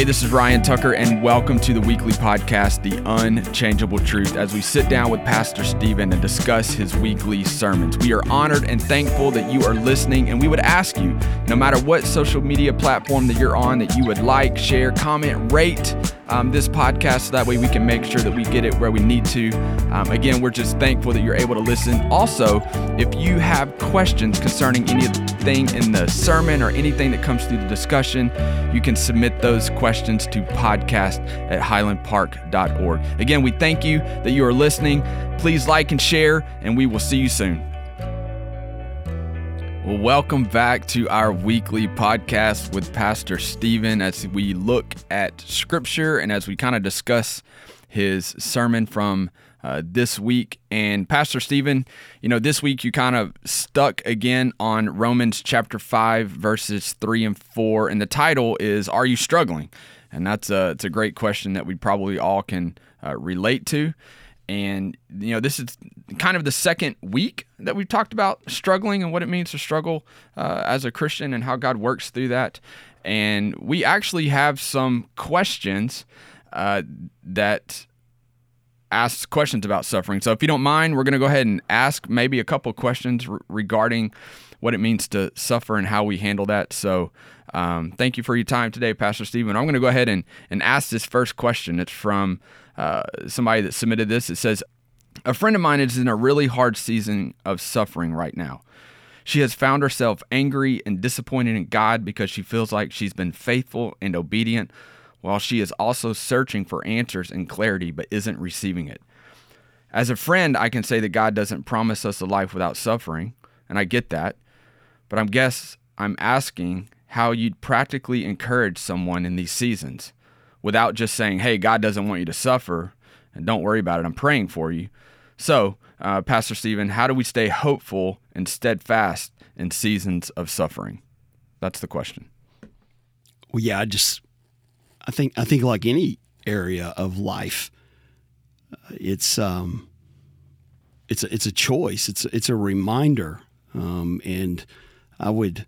Hey, this is Ryan Tucker, and welcome to the weekly podcast, The Unchangeable Truth, as we sit down with Pastor Stephen and discuss his weekly sermons. We are honored and thankful that you are listening, and we would ask you, no matter what social media platform that you're on, that you would like, share, comment, rate um, this podcast so that way we can make sure that we get it where we need to. Um, again, we're just thankful that you're able to listen. Also, if you have questions concerning anything in the sermon or anything that comes through the discussion, you can submit those questions to podcast at highlandpark.org. Again, we thank you that you are listening. Please like and share, and we will see you soon. Well, welcome back to our weekly podcast with Pastor Stephen as we look at scripture and as we kind of discuss his sermon from uh, this week. And Pastor Stephen, you know, this week you kind of stuck again on Romans chapter 5, verses 3 and 4. And the title is Are You Struggling? And that's a, it's a great question that we probably all can uh, relate to. And, you know, this is kind of the second week that we've talked about struggling and what it means to struggle uh, as a Christian and how God works through that. And we actually have some questions uh, that asks questions about suffering. So if you don't mind, we're going to go ahead and ask maybe a couple questions re- regarding what it means to suffer and how we handle that. So um, thank you for your time today, Pastor Stephen. I'm going to go ahead and, and ask this first question. It's from uh, somebody that submitted this. It says, A friend of mine is in a really hard season of suffering right now. She has found herself angry and disappointed in God because she feels like she's been faithful and obedient while she is also searching for answers and clarity but isn't receiving it. As a friend, I can say that God doesn't promise us a life without suffering, and I get that. But I guess I'm asking how you'd practically encourage someone in these seasons without just saying, hey, God doesn't want you to suffer and don't worry about it. I'm praying for you. So, uh, Pastor Stephen, how do we stay hopeful and steadfast in seasons of suffering? That's the question. Well, yeah, I just I think I think like any area of life, uh, it's um, it's a, it's a choice. It's it's a reminder, um, and I would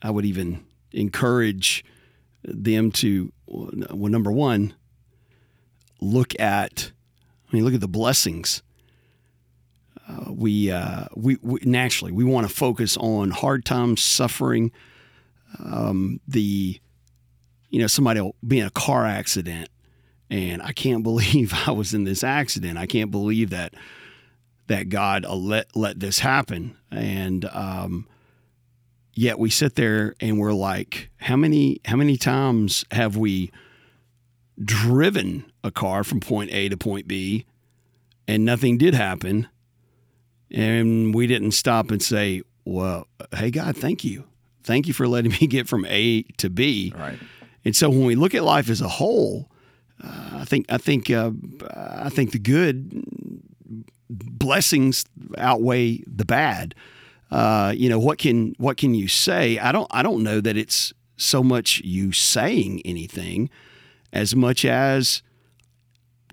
I would even encourage them to well, number one, look at I mean, look at the blessings. Uh, we, uh, we, we naturally we want to focus on hard times, suffering, um, the you know, somebody will be in a car accident and I can't believe I was in this accident. I can't believe that that God let let this happen. And um, yet we sit there and we're like, how many how many times have we driven a car from point A to point B and nothing did happen? And we didn't stop and say, Well, hey God, thank you. Thank you for letting me get from A to B. Right. And so when we look at life as a whole, uh, I think I think uh, I think the good blessings outweigh the bad. Uh, you know what can what can you say? I don't I don't know that it's so much you saying anything as much as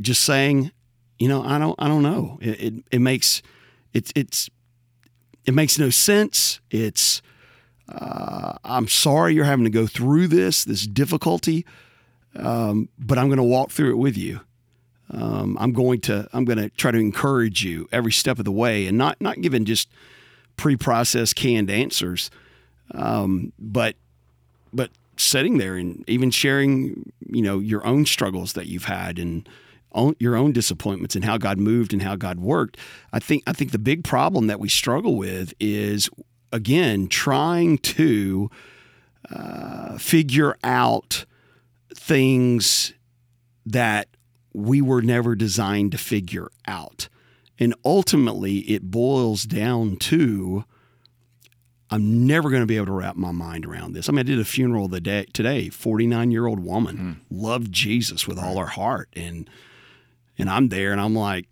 just saying, you know, I don't I don't know. It it, it makes it's it's it makes no sense. It's uh, I'm sorry you're having to go through this, this difficulty, um, but I'm going to walk through it with you. Um, I'm going to I'm going to try to encourage you every step of the way, and not not giving just pre-processed canned answers, um, but but sitting there and even sharing you know your own struggles that you've had and own, your own disappointments and how God moved and how God worked. I think I think the big problem that we struggle with is again, trying to uh, figure out things that we were never designed to figure out. And ultimately, it boils down to I'm never going to be able to wrap my mind around this. I mean, I did a funeral the day, today, 49 year old woman, mm. loved Jesus with all her heart. And, and I'm there and I'm like,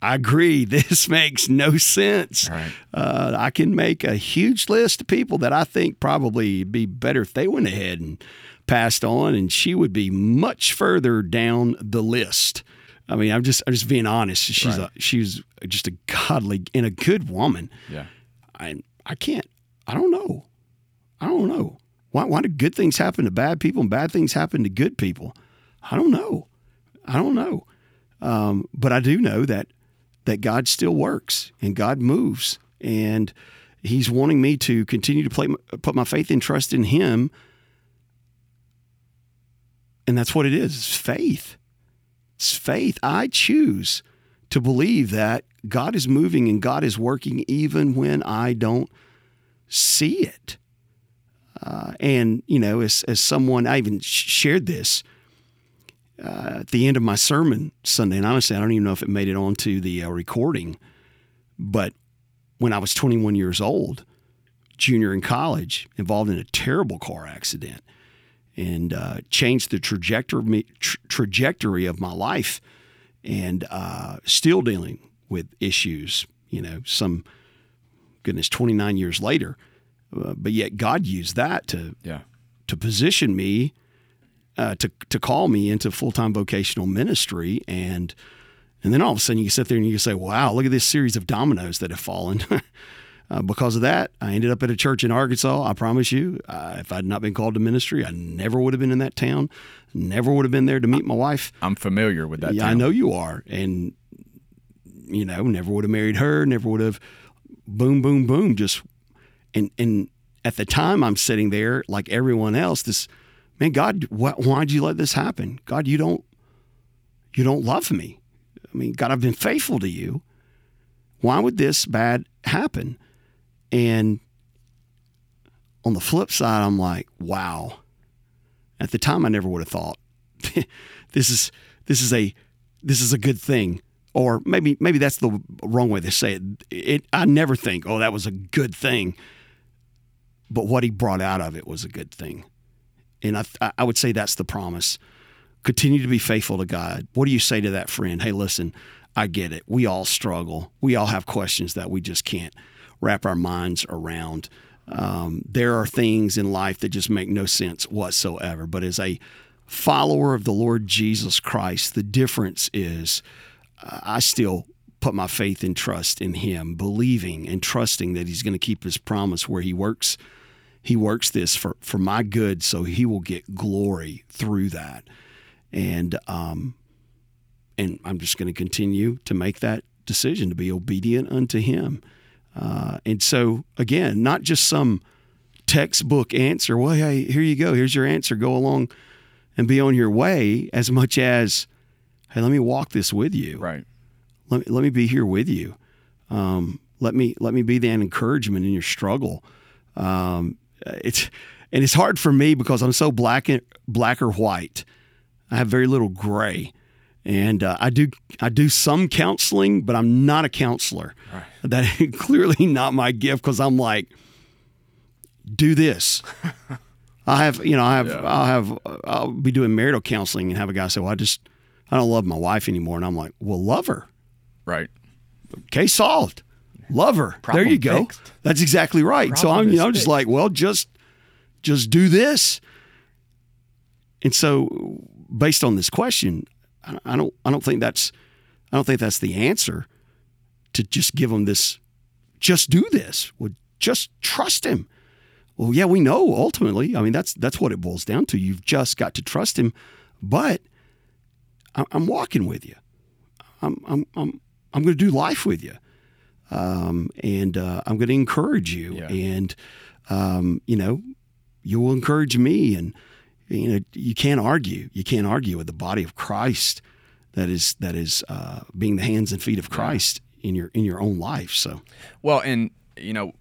I agree. This makes no sense. Right. Uh, I can make a huge list of people that I think probably be better if they went ahead and passed on, and she would be much further down the list. I mean, I'm just I'm just being honest. She's right. a she's just a godly and a good woman. Yeah. I I can't. I don't know. I don't know. Why, why do good things happen to bad people and bad things happen to good people? I don't know. I don't know. Um, but I do know that that God still works and God moves, and He's wanting me to continue to play, put my faith and trust in Him. And that's what it is. It's faith. It's faith. I choose to believe that God is moving and God is working even when I don't see it. Uh, and, you know, as, as someone, I even shared this uh, at the end of my sermon Sunday. And honestly, I don't even know if it made it onto the uh, recording. But when I was 21 years old, junior in college, involved in a terrible car accident and uh, changed the trajectory of, me, tra- trajectory of my life and uh, still dealing with issues, you know, some goodness, 29 years later. Uh, but yet God used that to Yeah. to position me uh, to to call me into full time vocational ministry, and and then all of a sudden you sit there and you say, "Wow, look at this series of dominoes that have fallen." uh, because of that, I ended up at a church in Arkansas. I promise you, uh, if I'd not been called to ministry, I never would have been in that town. Never would have been there to meet my wife. I'm familiar with that. Yeah, I know you are, and you know, never would have married her. Never would have. Boom, boom, boom. Just and and at the time, I'm sitting there like everyone else. This man, God, why, why'd you let this happen? God, you don't, you don't love me. I mean, God, I've been faithful to you. Why would this bad happen? And on the flip side, I'm like, wow. At the time, I never would have thought this is this is a this is a good thing or maybe maybe that's the wrong way to say it. it I never think oh that was a good thing but what he brought out of it was a good thing and I I would say that's the promise. Continue to be faithful to God. What do you say to that friend? Hey listen I get it. We all struggle. We all have questions that we just can't wrap our minds around. Um, there are things in life that just make no sense whatsoever. But as a follower of the Lord Jesus Christ, the difference is uh, I still put my faith and trust in Him, believing and trusting that He's going to keep His promise where He works. He works this for, for my good, so He will get glory through that. And um, and I'm just going to continue to make that decision to be obedient unto Him. Uh, and so again, not just some textbook answer. Well, hey, here you go. Here's your answer. Go along and be on your way as much as, hey, let me walk this with you. Right. Let me, let me be here with you. Um, let me let me be that encouragement in your struggle. Um, it's and it's hard for me because I'm so black and black or white. I have very little gray, and uh, I do I do some counseling, but I'm not a counselor. Right. That is clearly not my gift because I'm like, do this. I have, you know, I have, Yeah. I'll have, I'll be doing marital counseling and have a guy say, "Well, I just, I don't love my wife anymore," and I'm like, "Well, love her." Right. Case solved. Love her. Problem there you go. fixed. That's exactly right. so I'm, you know, I'm just like, well, just, just do this. And so, based on this question, I I don't, I don't think that's, I don't think that's the answer. To just give them this, just do this. Well, just trust him. Well, yeah, we know ultimately. I mean, that's that's what it boils down to. You've just got to trust him. But I'm walking with you. I'm I'm I'm I'm going to do life with you, um, and uh, I'm going to encourage you, Yeah. and um, you know, you will encourage me, and you know, you can't argue. You can't argue with the body of Christ that is that is uh, being the hands and feet of Christ in your in your own life. So Well, and you know,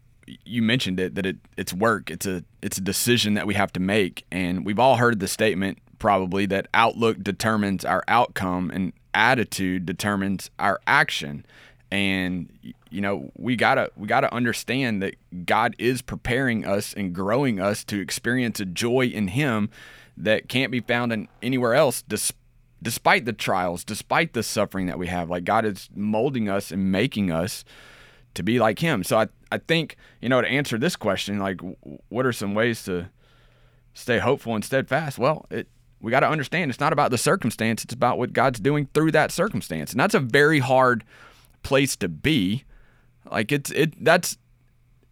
you mentioned it that it it's work. It's a it's a decision that we have to make, and we've all heard the statement probably that outlook determines our outcome and attitude determines our action. And you know, we gotta we gotta understand that God is preparing us and growing us to experience a joy in Him that can't be found in anywhere else. Despite the trials, despite the suffering that we have, like God is molding us and making us to be like him. So I, I think, you know, to answer this question, like what are some ways to stay hopeful and steadfast? Well, it we got to understand it's not about the circumstance, it's about what God's doing through that circumstance. And that's a very hard place to be. Like it's it that's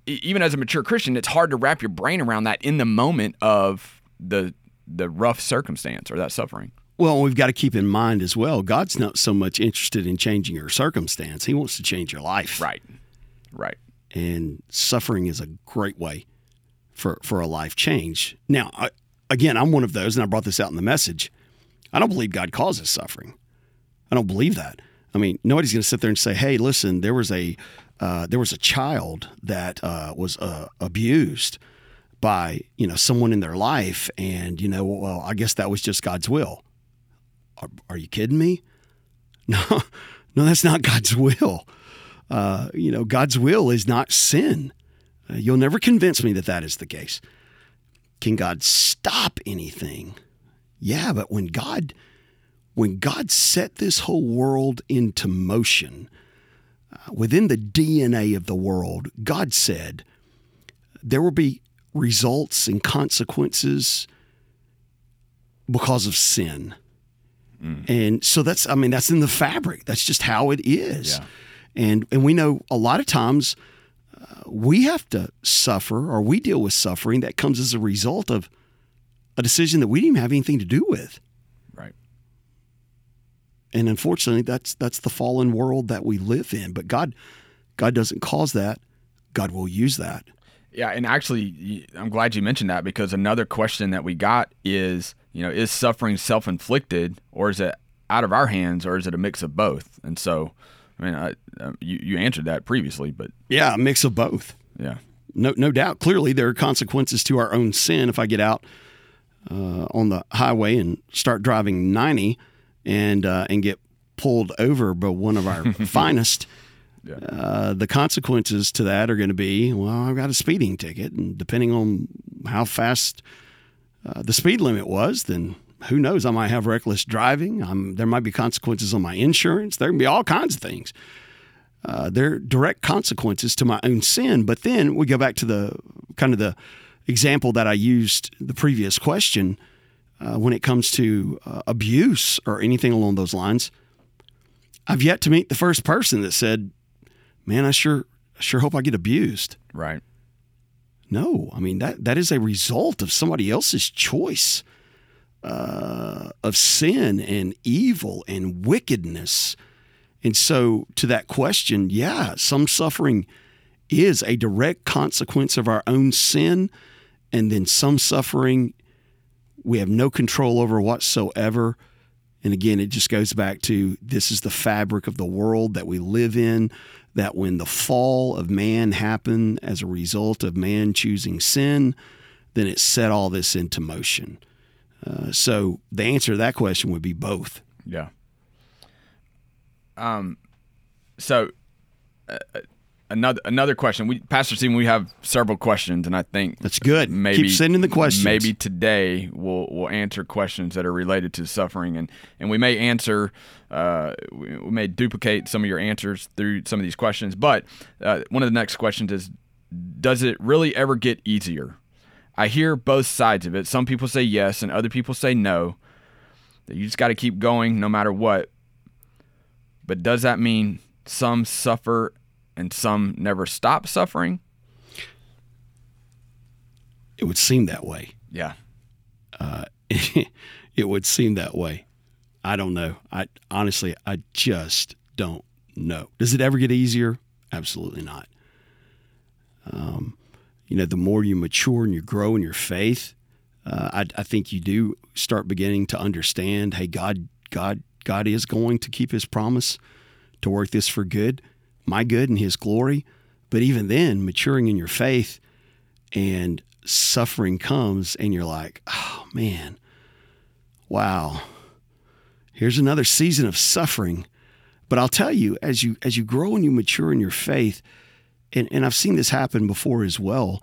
even as a mature Christian, it's hard to wrap your brain around that in the moment of the the rough circumstance or that suffering. Well, we've got to keep in mind as well, God's not so much interested in changing your circumstance. He wants to change your life. Right. Right. And suffering is a great way for, for a life change. Now, I, again, I'm one of those, and I brought this out in the message. I don't believe God causes suffering. I don't believe that. I mean, nobody's going to sit there and say, "Hey, listen, there was a uh, there was a child that uh, was uh, abused by you know someone in their life, and you know, well, I guess that was just God's will." Are, are you kidding me? No, no, that's not God's will. Uh, you know, God's will is not sin. Uh, you'll never convince me that that is the case. Can God stop anything? Yeah, but when God when God set this whole world into motion, uh, within the DNA of the world, God said there will be results and consequences because of sin. Mm. And so that's I mean that's in the fabric. That's just how it is. Yeah. And and we know a lot of times uh, we have to suffer or we deal with suffering that comes as a result of a decision that we didn't even have anything to do with. And unfortunately, that's that's the fallen world that we live in. But God, God doesn't cause that. God will use that. Yeah, and actually, I'm glad you mentioned that because another question that we got is, you know, is suffering self-inflicted or is it out of our hands or is it a mix of both? And so, I mean, I, uh, you you answered that previously, but yeah, a mix of both. Yeah, no no doubt. Clearly, there are consequences to our own sin. If I get out uh, on the highway and start driving 90 and uh, and get pulled over by one of our finest, yeah. uh, the consequences to that are going to be well, I've got a speeding ticket, and depending on how fast uh, the speed limit was, then who knows? I might have reckless driving. I'm, there might be consequences on my insurance. There can be all kinds of things. Uh, there are direct consequences to my own sin. But then we go back to the kind of the example that I used the previous question uh, when it comes to uh, abuse or anything along those lines. I've yet to meet the first person that said, "Man, I sure sure hope I get abused." Right. No, I mean that that is a result of somebody else's choice uh, of sin and evil and wickedness. And so, to that question, yeah, some suffering is a direct consequence of our own sin and then some suffering we have no control over whatsoever. And again, it just goes back to this is the fabric of the world that we live in. That when the fall of man happened as a result of man choosing sin, then it set all this into motion. Uh, so the answer to that question would be both. Yeah. Um. So, uh, another another question. We Pastor Stephen, we have several questions, and I think that's good. Maybe keep sending the questions. Maybe today we'll we'll answer questions that are related to suffering, and and we may answer. Uh, we, we may duplicate some of your answers through some of these questions, but uh, one of the next questions is: Does it really ever get easier? I hear both sides of it. Some people say yes, and other people say no. That you just got to keep going no matter what. But does that mean some suffer and some never stop suffering? It would seem that way. Yeah. Uh, it would seem that way. I don't know. I honestly, I just don't know. Does it ever get easier? Absolutely not. Um, you know, the more you mature and you grow in your faith, uh, I, I think you do start beginning to understand. Hey, God, God, God is going to keep His promise to work this for good my good and his glory. But even then, maturing in your faith and suffering comes, and you're like, oh man, wow, here's another season of suffering. But I'll tell you, as you as you grow and you mature in your faith, and, and I've seen this happen before as well,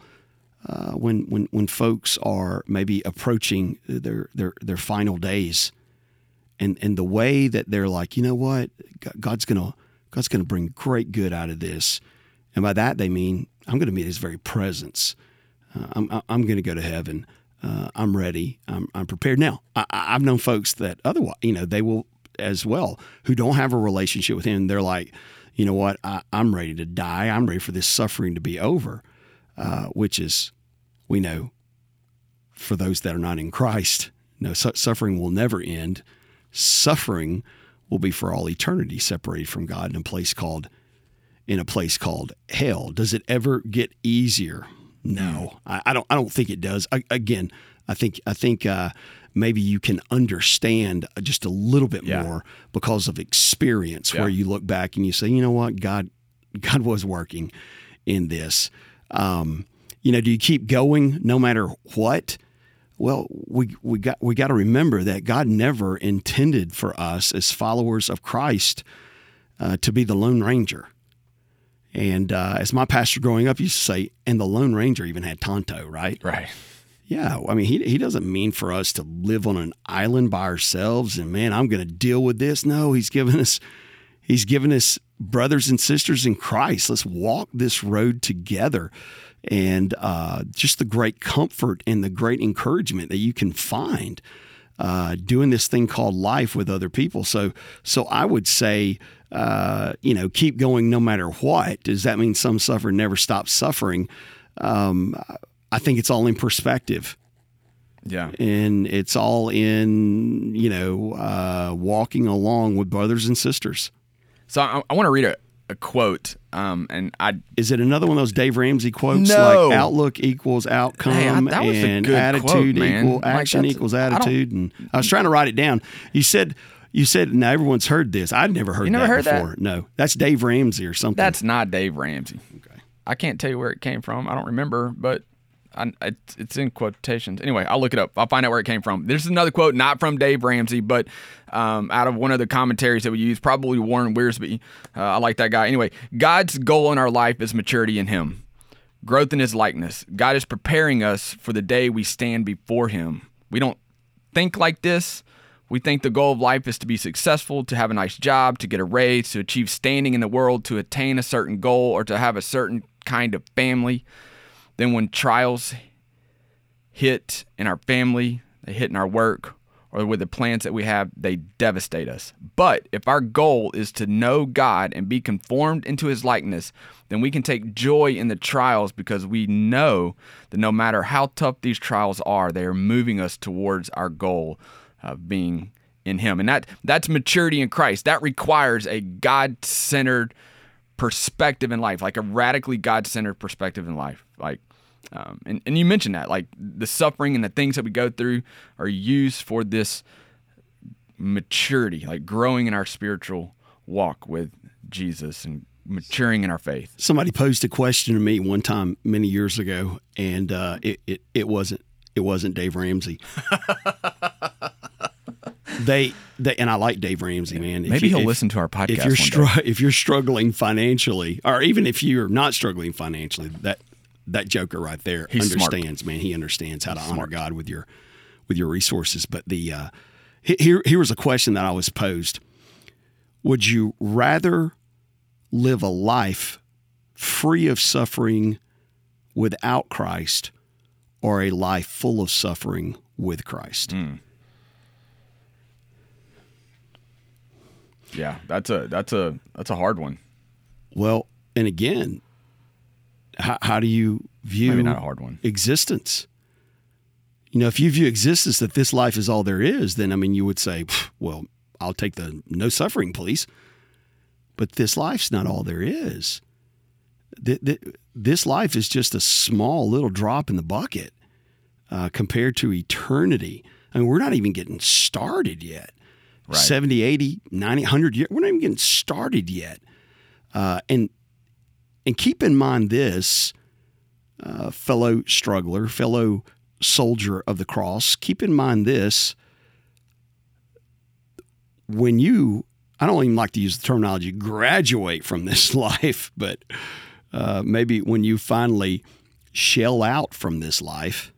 uh, when when when folks are maybe approaching their their their final days, and and the way that they're like, you know what, God's gonna God's going to bring great good out of this. And by that, they mean I'm going to meet his very presence. Uh, I'm, I'm going to go to heaven. Uh, I'm ready. I'm, I'm prepared. Now, I, have known folks that otherwise, you know, they will as well, who don't have a relationship with him. They're like, you know what? I, I'm ready to die. I'm ready for this suffering to be over. uh, which is, we know, for those that are not in Christ, no su- suffering will never end. Suffering will be for all eternity, separated from God in a place called in a place called hell. Does it ever get easier? No, I, I don't. I don't think it does. I, again, I think I think uh, maybe you can understand just a little bit Yeah. more because of experience, Yeah. where you look back and you say, you know what, God, God was working in this. Um, you know, do you keep going no matter what? Well, we we got we got to remember that God never intended for us as followers of Christ uh, to be the Lone Ranger. And uh, as my pastor growing up used to say, and the Lone Ranger even had Tonto, right? Right. Yeah, I mean, he, he doesn't mean for us to live on an island by ourselves and man, I'm going to deal with this. No, he's given us he's given us brothers and sisters in Christ. Let's walk this road together, and uh, just the great comfort and the great encouragement that you can find uh, doing this thing called life with other people. So, so I would say, uh, you know, keep going no matter what. Does that mean some suffer never stop suffering? Um, I think it's all in perspective Yeah. and it's all in you know uh, walking along with brothers and sisters. So I, I want to read a, a quote, um, and I Is it another one of those Dave Ramsey quotes No. like outlook equals outcome Hey, I- that was a and good attitude man. equal Like, action that's- equals I don't- attitude? And I was trying to write it down. You said you said now everyone's heard this. I'd never heard never that heard that? before. No, that's Dave Ramsey or something. that's not Dave Ramsey. okay. I can't tell you where it came from. I don't remember, but I, it's, in quotations. Anyway, I'll look it up. I'll find out where it came from. There's another quote, not from Dave Ramsey, but um, out of one of the commentaries that we use, probably Warren Wiersbe. Uh, I like that guy. Anyway, God's goal in our life is maturity in Him, growth in His likeness. God is preparing us for the day we stand before Him. We don't think like this. We think the goal of life is to be successful, to have a nice job, to get a raise, to achieve standing in the world, to attain a certain goal, or to have a certain kind of family. Then, when trials hit in our family, they hit in our work, or with the plans that we have, they devastate us. But if our goal is to know God and be conformed into his likeness, then we can take joy in the trials because we know that no matter how tough these trials are, they are moving us towards our goal of being in him. And that that's maturity in Christ. That requires a God-centered perspective in life, like a radically God-centered perspective in life. Like um, and, and you mentioned that, like the suffering and the things that we go through are used for this maturity, like growing in our spiritual walk with Jesus and maturing in our faith. Somebody posed a question to me one time many years ago, and uh, it, it it wasn't it wasn't Dave Ramsey. they they and I like Dave Ramsey, man. If Maybe you- he'll if- listen to our podcast. if you're one day. str- if you're struggling financially, or even if you're not struggling financially, that that joker right there He's smart. understands, man. He understands how to honor God with your with your resources. But the uh, here here was a question that I was posed: Would you rather live a life free of suffering without Christ, or a life full of suffering with Christ? Mm. Yeah, that's a that's a that's a hard one. Well, and again, how, how do you view Maybe not a hard one. existence? You know, if you view existence that this life is all there is, then I mean, you would say, well, I'll take the no suffering, please. But this life's not all there is. Th- th- This life is just a small little drop in the bucket uh, compared to eternity. I mean, we're not even getting started yet. Right. 70, 80, 90, 100 years. We're not even getting started yet. Uh, and and keep in mind this, uh, fellow struggler, fellow soldier of the cross. Keep in mind this: when you, I don't even like to use the terminology graduate from this life, but uh, maybe when you finally shell out from this life,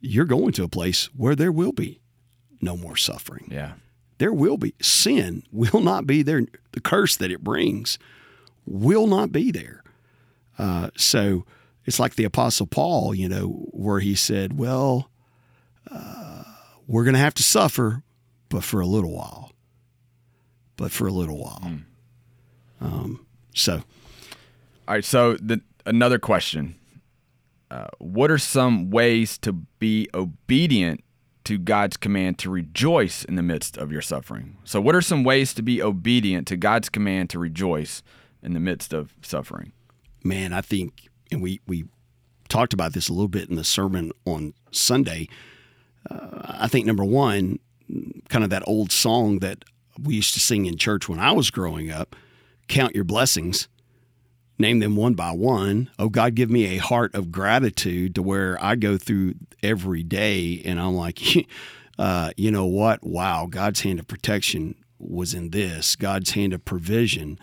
you're going to a place where there will be no more suffering. Yeah. there will be sin will not be there. The curse that it brings will not be there. Uh, so it's like the apostle paul you know where he said well uh, we're going to have to suffer but for a little while but for a little while. Um, so. All right, so the another question. Uh, what are some ways to be obedient to God's command to rejoice in the midst of your suffering? So, what are some ways to be obedient to God's command to rejoice in the midst of suffering? Man, I think, and we we talked about this a little bit in the sermon on Sunday. Uh, I think number one, kind of that old song that we used to sing in church when I was growing up, "Count your blessings." Name them one by one. Oh, God, give me a heart of gratitude to where I go through every day and I'm like, uh, you know what? Wow, God's hand of protection was in this, God's hand of provision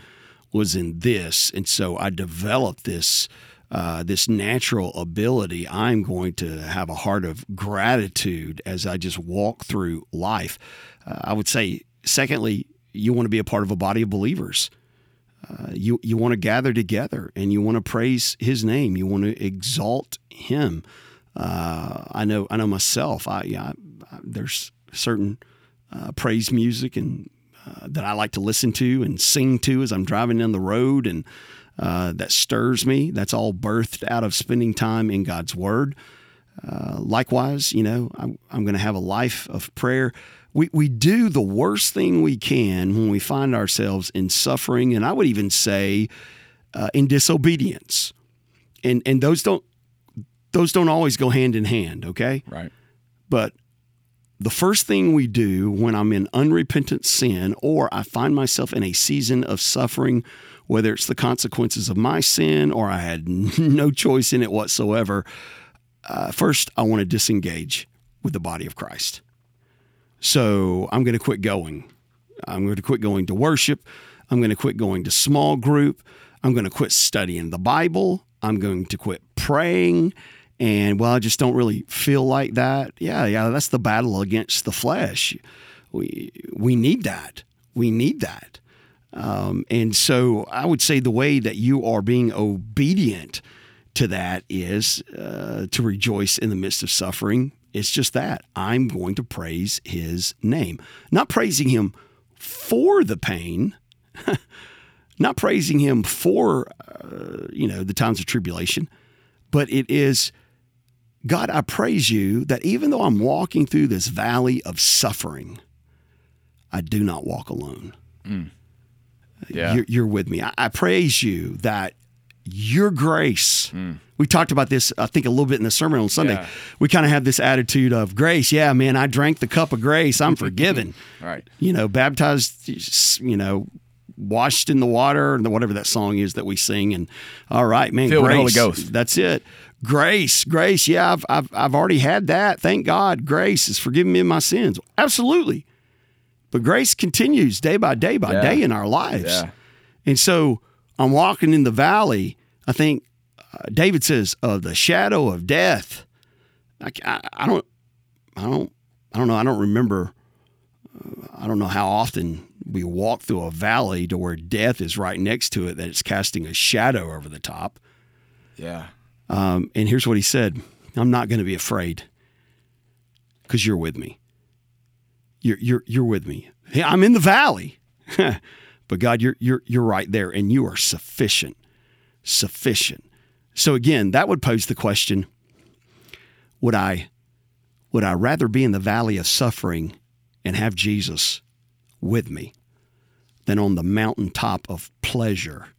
was in this. And so I developed this. Uh, this natural ability, I'm going to have a heart of gratitude as I just walk through life. Uh, I would say, secondly, you want to be a part of a body of believers. Uh, you you want to gather together and you want to praise His name. You want to exalt Him. Uh, I know I know myself. I, yeah, I, I there's certain uh, praise music and uh, that I like to listen to and sing to as I'm driving down the road, and uh, that stirs me. That's all birthed out of spending time in God's Word. likewise, you know, I'm, I'm going to have a life of prayer we, we do the worst thing we can when we find ourselves in suffering, and I would even say uh, in disobedience. And and those don't those don't always go hand in hand, okay? Right. But the first thing we do when I'm in unrepentant sin or I find myself in a season of suffering, whether it's the consequences of my sin or I had no choice in it whatsoever, uh, first I want to disengage with the body of Christ. So I'm going to quit going. I'm going to quit going to worship. I'm going to quit going to small group. I'm going to quit studying the Bible. I'm going to quit praying. And well, I just don't really feel like that. Yeah, yeah, that's the battle against the flesh. We we need that. We need that. Um, and so I would say the way that you are being obedient to that is uh, to rejoice in the midst of suffering it's just that I'm going to praise his name. Not praising him for the pain, not praising him for, uh, you know, the times of tribulation, but it is, God, I praise you that even though I'm walking through this valley of suffering, I do not walk alone. Mm. Yeah. You're, you're, with me. I, I praise you that your grace. Mm. We talked about this, I think, a little bit in the sermon on Sunday. Yeah. We kind of have this attitude of grace. Yeah, man, I drank the cup of grace. I'm forgiven. right. You know, baptized, you know, washed in the water, and whatever that song is that we sing. And all right, man, Filled grace. Holy Ghost. That's it. Grace, grace. Yeah, I've, I've, I've already had that. Thank God. Grace is forgiving me of my sins. Absolutely. But grace continues day by day by yeah. day in our lives. Yeah. And so, I'm walking in the valley. I think uh, David says of the shadow of death. I, I, I, don't, I don't, I don't know. I don't remember. Uh, I don't know how often we walk through a valley to where death is right next to it, that it's casting a shadow over the top. Yeah. Um, and here's what he said: "I'm not going to be afraid because you're with me. You're you're you're with me. Hey, I'm in the valley." But God, you're you're you're right there and you are sufficient. Sufficient. So again, that would pose the question, would I would I rather be in the valley of suffering and have Jesus with me than on the mountaintop of pleasure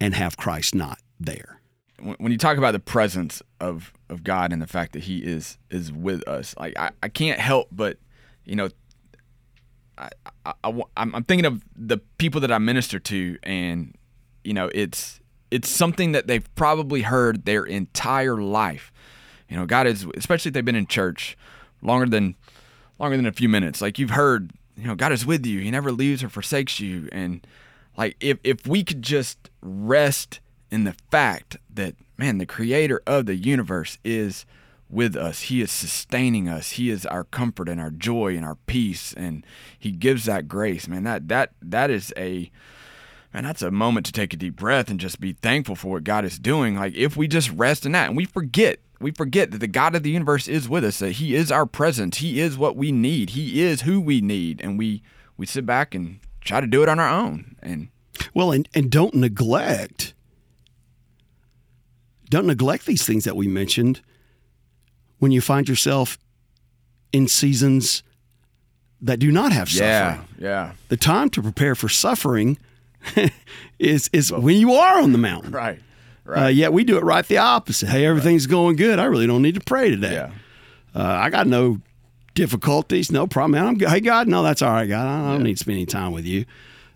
and have Christ not there? When you talk about the presence of, of God and the fact that He is is with us, like I, I can't help but you know I, I, am thinking of the people that I minister to, and you know, it's it's something that they've probably heard their entire life. You know, God is, especially if they've been in church longer than longer than a few minutes. Like you've heard, you know, God is with you. He never leaves or forsakes you. And like if if we could just rest in the fact that man, the Creator of the universe is with us. He is sustaining us. He is our comfort and our joy and our peace and he gives that grace. Man, that that that is a man, that's a moment to take a deep breath and just be thankful for what God is doing. Like if we just rest in that and we forget we forget that the God of the universe is with us, that He is our presence, He is what we need, He is who we need, and we we sit back and try to do it on our own. And well, and, and don't neglect don't neglect these things that we mentioned when you find yourself in seasons that do not have suffering. yeah. yeah. The time to prepare for suffering is is when you are on the mountain. Right. Uh, yet we do it right the opposite. Hey, everything's going good. I really don't need to pray today. Yeah. Uh, I got no difficulties, no problem. Man, I'm. Hey, God, no, that's all right, God. I don't need to spend any time with you.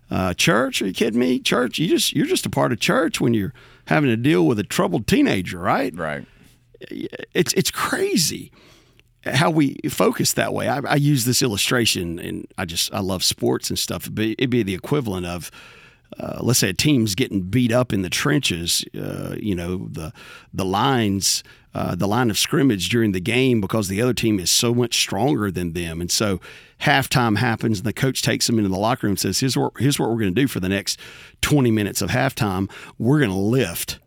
Uh, church? Are you kidding me? Church? You just you're just a part of church when you're having to deal with a troubled teenager, right? Right. It's it's crazy how we focus that way. I, I use this illustration, and I just I love sports and stuff. It'd it'd be the equivalent of uh, let's say a team's getting beat up in the trenches, uh, you know, the the lines, uh, the line of scrimmage during the game because the other team is so much stronger than them, and so halftime happens, and the coach takes them into the locker room and says, "Here's what here's what we're going to do for the next 20 minutes of halftime. We're going to lift.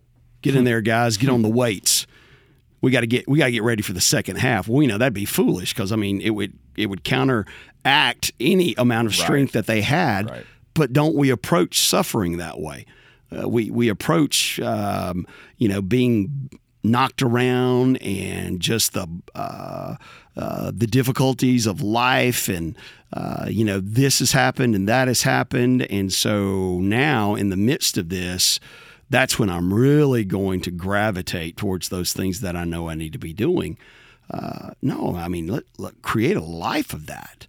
Get in there, guys. Get on the weights." We got to get we got to get ready for the second half. Well, you know that'd be foolish because I mean it would it would counteract any amount of strength that they had. Right. But don't we approach suffering that way? Uh, we we approach um, you know being knocked around and just the uh, uh, the difficulties of life and uh, you know this has happened and that has happened and so now in the midst of this that's when I'm really going to gravitate towards those things that I know I need to be doing. Uh, no, I mean, let, let create a life of that,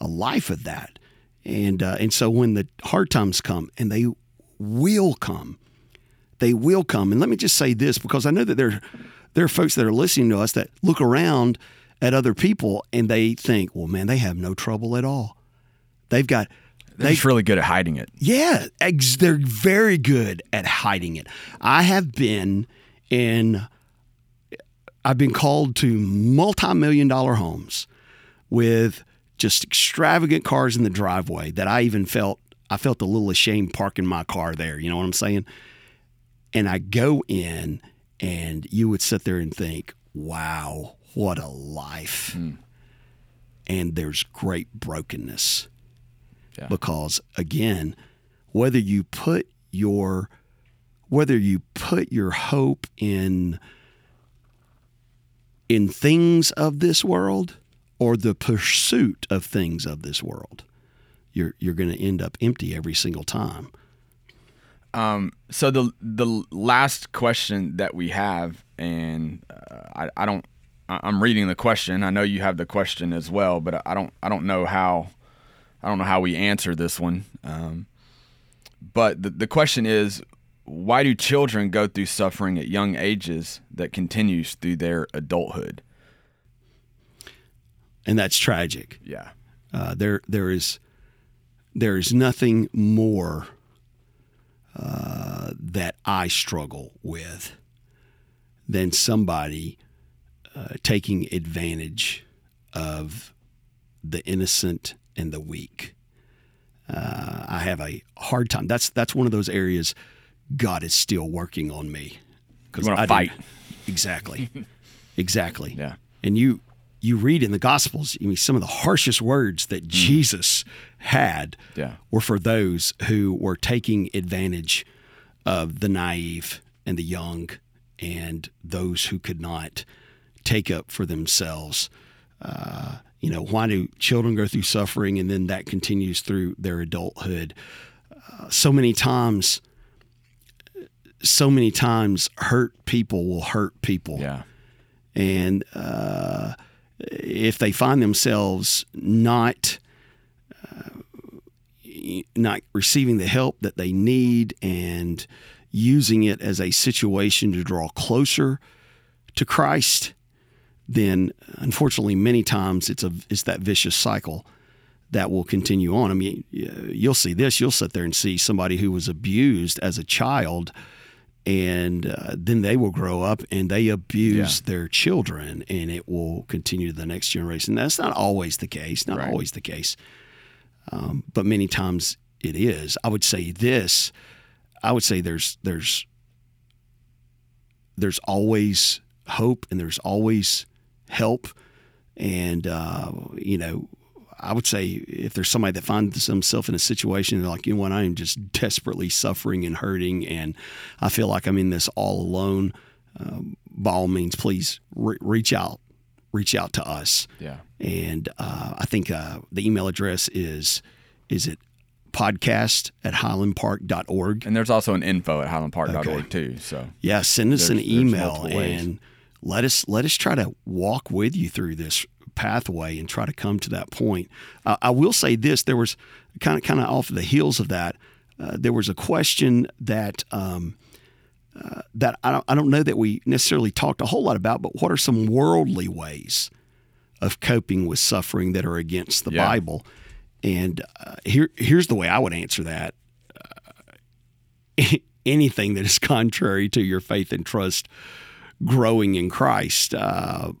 a life of that, and uh, and so when the hard times come, and they will come, they will come. And let me just say this, because I know that there there are folks that are listening to us that look around at other people and they think, well, man, they have no trouble at all. They've got They're just really good at hiding it. yeah, ex- they're very good at hiding it. I have been in, I've been called to multi million dollar homes with just extravagant cars in the driveway that I even felt, I felt a little ashamed parking my car there. You know what I'm saying? And I go in and you would sit there and think, wow, what a life. Hmm. And there's great brokenness Yeah. because again whether you put your whether you put your hope in in things of this world or the pursuit of things of this world you're you're going to end up empty every single time Um, So the the last question that we have, and uh, I, I don't, I'm reading the question. I know you have the question as well, but I don't I don't know how, I don't know how we answer this one. Um, but the the question is, why do children go through suffering at young ages that continues through their adulthood? and that's tragic Yeah. Uh, there, there is, there is nothing more uh, that I struggle with than somebody uh, taking advantage of the innocent and the weak. Uh, I have a hard time. That's that's one of those areas God is still working on me. Wanna I fight. Exactly. exactly. Yeah. And you you read in the Gospels, I mean, some of the harshest words that Jesus had Mm. Yeah. were for those who were taking advantage of the naive and the young and those who could not take up for themselves. Uh, you know, why do children go through suffering and then that continues through their adulthood? Uh, so many times, so many times, hurt people will hurt people Yeah. and uh, if they find themselves not uh, not receiving the help that they need and using it as a situation to draw closer to Christ, then unfortunately many times it's a it's that vicious cycle that will continue on. I mean, you'll see this. You'll sit there and see somebody who was abused as a child and uh, then they will grow up and they abuse their children and it will continue to the next generation that's not always the case not Right. always the case um, but many times it is i would say this i would say there's there's there's always hope and there's always help and uh, you know I would say if there's somebody that finds themselves in a situation they're like, you know what, I am just desperately suffering and hurting, and I feel like I'm in this all alone. um, by all means, please re- reach out, reach out to us. Yeah. And uh, I think uh, the email address is is it podcast at highlandpark.org. And there's also an info at highlandpark.org Okay. too. So Yeah, send us an There's- there's email and let us let us try to walk with you through this pathway and try to come to that point. Uh, I will say this: there was kind of kind of off the heels of that, uh, there was a question that. Um, uh, that I don't, I don't know that we necessarily talked a whole lot about, but what are some worldly ways of coping with suffering that are against the Yeah. Bible? And uh, here, here's the way I would answer that anything that is contrary to your faith and trust growing in Christ. Uh,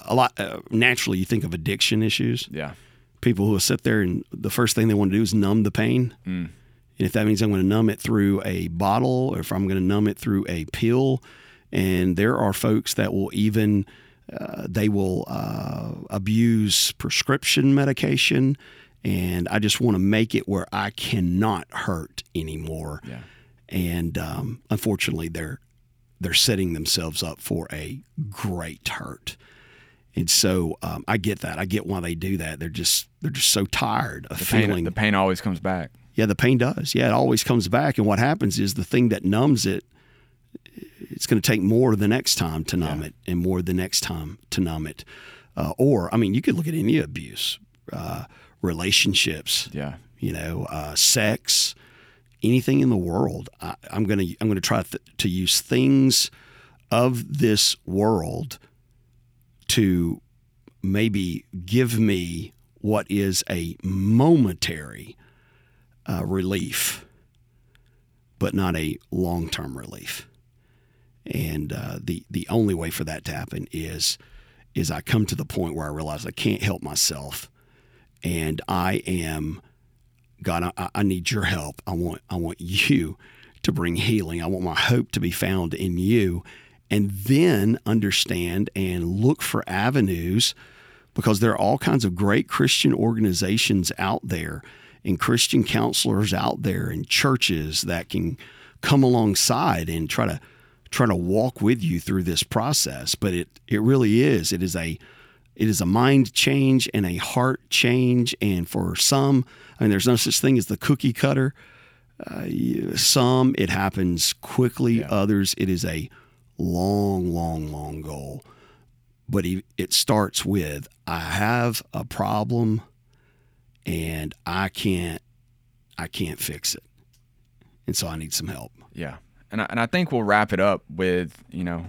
a lot uh, naturally, you think of addiction issues. yeah. People who will sit there and the first thing they want to do is numb the pain. Mm. And if that means I'm going to numb it through a bottle, or if I'm going to numb it through a pill, and there are folks that will even uh, they will uh, abuse prescription medication, and I just want to make it where I cannot hurt anymore Yeah. and um, unfortunately they're they're setting themselves up for a great hurt and so um, I get that I get why they do that they're just they're just so tired of The feeling pain, the pain always comes back. yeah the pain does yeah it always comes back and what happens is the thing that numbs it it's going to take more the next time to numb Yeah. it and more the next time to numb it uh, or I mean you could look at any abuse uh, relationships Yeah. you know, uh, sex, anything in the world. I, I'm gonna I'm gonna try th- to use things of this world to maybe give me what is a momentary uh, relief, but not a long term relief. And uh, the the only way for that to happen is is I come to the point where I realize I can't help myself, and I am God, I, I need your help. I want I want you to bring healing. I want my hope to be found in you. And then understand and look for avenues because there are all kinds of great Christian organizations out there and Christian counselors out there and churches that can come alongside and try to try to walk with you through this process. But it it really is. It is a it is a mind change and a heart change. And for some, I mean, there's no such thing as the cookie cutter. Uh, some it happens quickly. Yeah. Others it is a long, long, long goal. But it it starts with I have a problem, and I can't I can't fix it, and so I need some help. Yeah. And I, and I think we'll wrap it up with, you know,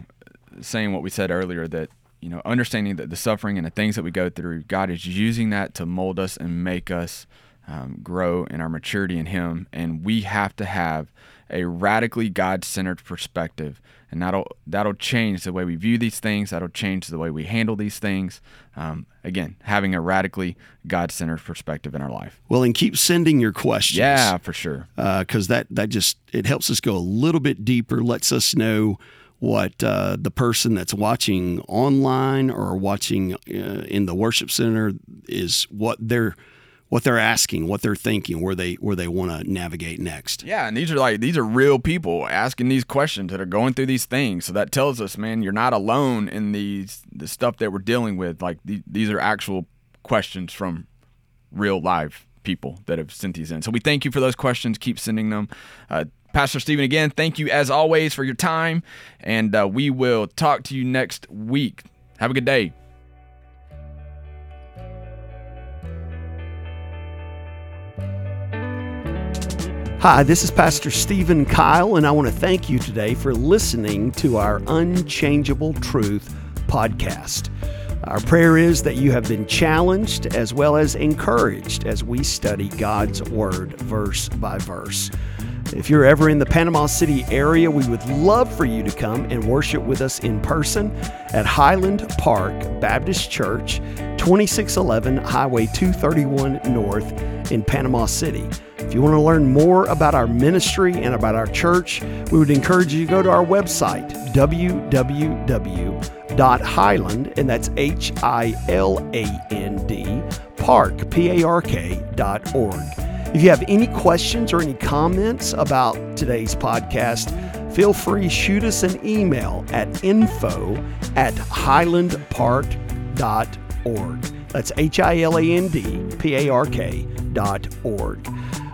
saying what we said earlier that, you know, understanding that the suffering and the things that we go through, God is using that to mold us and make us um, grow in our maturity in Him. And we have to have a radically God centered perspective. And that'll, that'll change the way we view these things. That'll change the way we handle these things. Um, again, having a radically God centered perspective in our life. Well, and keep sending your questions. Yeah, for sure. because that that just it helps us go a little bit deeper, lets us know what uh, the person that's watching online or watching uh, in the worship center is what they're what they're asking, what they're thinking, where they where they want to navigate next. Yeah, and these are like these are real people asking these questions that are going through these things. So that tells us, man, you're not alone in these the stuff that we're dealing with. Like the, these are actual questions from real live people that have sent these in. So we thank you for those questions. Keep sending them. Uh, Pastor Stephen, again, thank you as always for your time, and uh, we will talk to you next week. Have a good day. Hi, this is Pastor Stephen Kyle, and I want to thank you today for listening to our Unchangeable Truth podcast. Our prayer is that you have been challenged as well as encouraged as we study God's Word verse by verse. If you're ever in the Panama City area, we would love for you to come and worship with us in person at Hiland Park Baptist Church, 2611 Highway 231 North in Panama City. If you want to learn more about our ministry and about our church, we would encourage you to go to our website, www.hiland, and that's H I L A N D, park, P A R K dot org. If you have any questions or any comments about today's podcast, feel free to shoot us an email at info at hilandpark.org. That's H I L A N D P A R K dot org.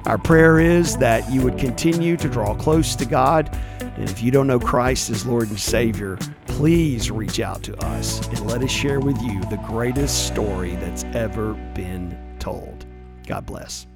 Our prayer is that you would continue to draw close to God. And if you don't know Christ as Lord and Savior, please reach out to us and let us share with you the greatest story that's ever been told. God bless.